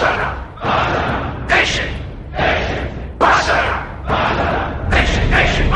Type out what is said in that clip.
Vasana, nation, nation, nation, nation,